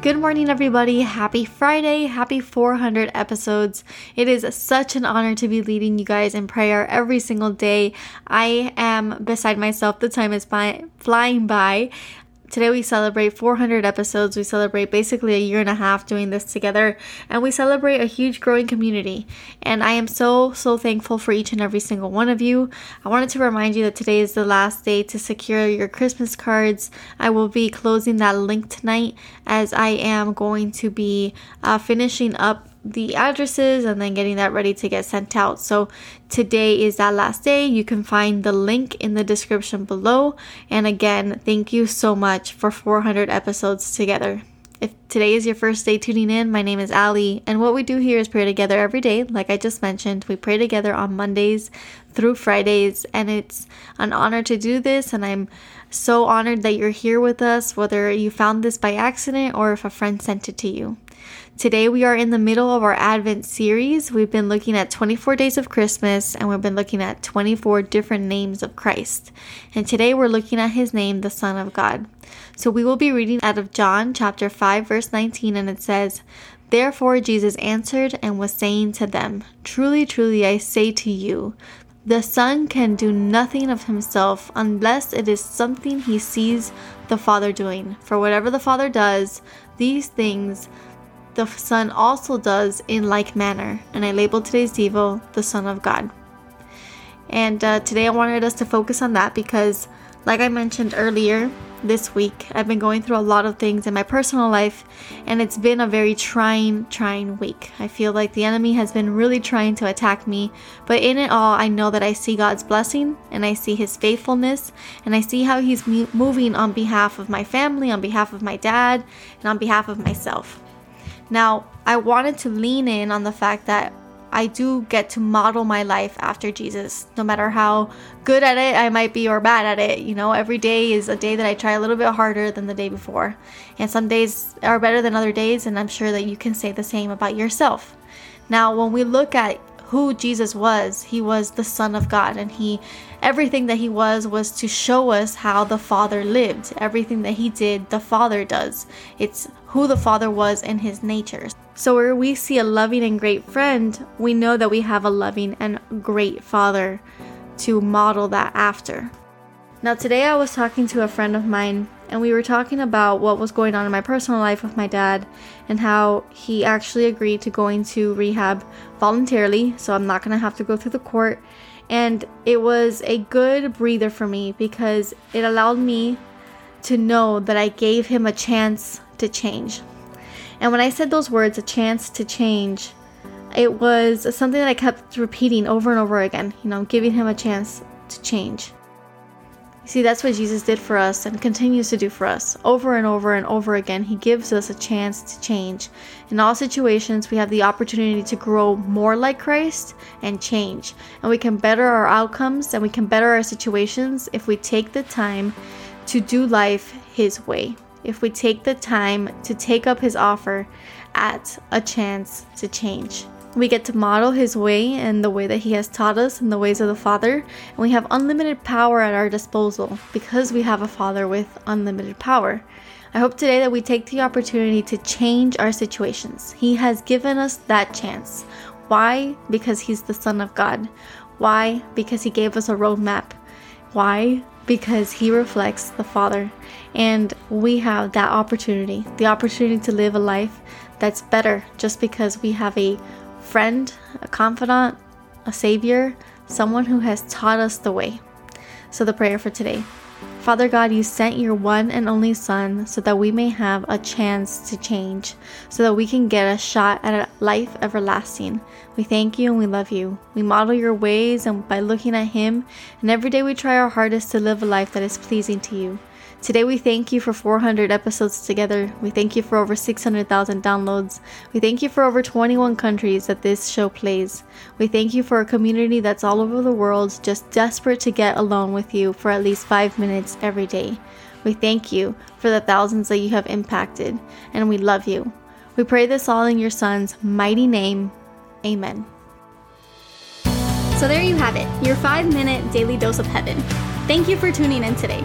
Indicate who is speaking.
Speaker 1: Good morning, everybody. Happy Friday. Happy 400 episodes. It is such an honor to be leading you guys in prayer every single day. I am beside myself. The time is flying by. Today we celebrate 400 episodes. We celebrate basically a year and a half doing this together, and we celebrate a huge growing community. And I am so, so thankful for each and every single one of you. I wanted to remind you that today is the last day to secure your Christmas cards. I will be closing that link tonight as I am going to be uh, finishing up the addresses and then getting that ready to get sent out. So today is that last day. You can find the link in the description below. And again, thank you so much for 400 episodes together. If today is your first day tuning in, my name is Ali, and what we do here is pray together every day. Like I just mentioned, we pray together on Mondays through Fridays, and it's an honor to do this. And I'm so honored that you're here with us, whether you found this by accident or if a friend sent it to you. Today, we are in the middle of our Advent series. We've been looking at 24 days of Christmas and we've been looking at 24 different names of Christ. And today, we're looking at his name, the Son of God. So, we will be reading out of John chapter 5, verse 19, and it says, Therefore, Jesus answered and was saying to them, Truly, truly, I say to you, the Son can do nothing of himself unless it is something he sees the Father doing. For whatever the Father does, these things the Son also does in like manner. And I labeled today's Devo the Son of God. And uh, today I wanted us to focus on that because, like I mentioned earlier this week, I've been going through a lot of things in my personal life, and it's been a very trying, trying week. I feel like the enemy has been really trying to attack me, but in it all, I know that I see God's blessing and I see His faithfulness, and I see how He's moving on behalf of my family, on behalf of my dad, and on behalf of myself. Now, I wanted to lean in on the fact that I do get to model my life after Jesus, no matter how good at it I might be or bad at it. You know, every day is a day that I try a little bit harder than the day before. And some days are better than other days, and I'm sure that you can say the same about yourself. Now, when we look at who Jesus was. He was the Son of God, and he everything that he was was to show us how the Father lived. Everything that he did, the Father does. It's who the Father was in his nature. So where we see a loving and great friend, we know that we have a loving and great Father to model that after. Now, today I was talking to a friend of mine, and we were talking about what was going on in my personal life with my dad and how he actually agreed to going to rehab voluntarily, so I'm not to have to go through the court. And it was a good breather for me because it allowed me to know that I gave him a chance to change. And when I said those words, a chance to change, it was something that I kept repeating over and over again, you know, giving him a chance to change. See, that's what Jesus did for us and continues to do for us. Over and over and over again, He gives us a chance to change. In all situations, we have the opportunity to grow more like Christ and change. And we can better our outcomes and we can better our situations if we take the time to do life His way. If we take the time to take up His offer at a chance to change. We get to model His way and the way that He has taught us in the ways of the Father, and we have unlimited power at our disposal because we have a Father with unlimited power. I hope today that we take the opportunity to change our situations. He has given us that chance. Why? Because He's the Son of God. Why? Because He gave us a roadmap. Why? Because He reflects the Father. And we have that opportunity the opportunity to live a life that's better just because we have a friend, a confidant, a savior, someone who has taught us the way. So, the prayer for today Father God, you sent your one and only Son so that we may have a chance to change, so that we can get a shot at a life everlasting. We thank you and we love you. We model your ways and by looking at Him, and every day we try our hardest to live a life that is pleasing to you. Today, we thank you for 400 episodes together. We thank you for over 600,000 downloads. We thank you for over 21 countries that this show plays. We thank you for a community that's all over the world, just desperate to get alone with you for at least five minutes every day. We thank you for the thousands that you have impacted, and we love you. We pray this all in your Son's mighty name. Amen.
Speaker 2: So, there you have it, your five minute daily dose of heaven. Thank you for tuning in today.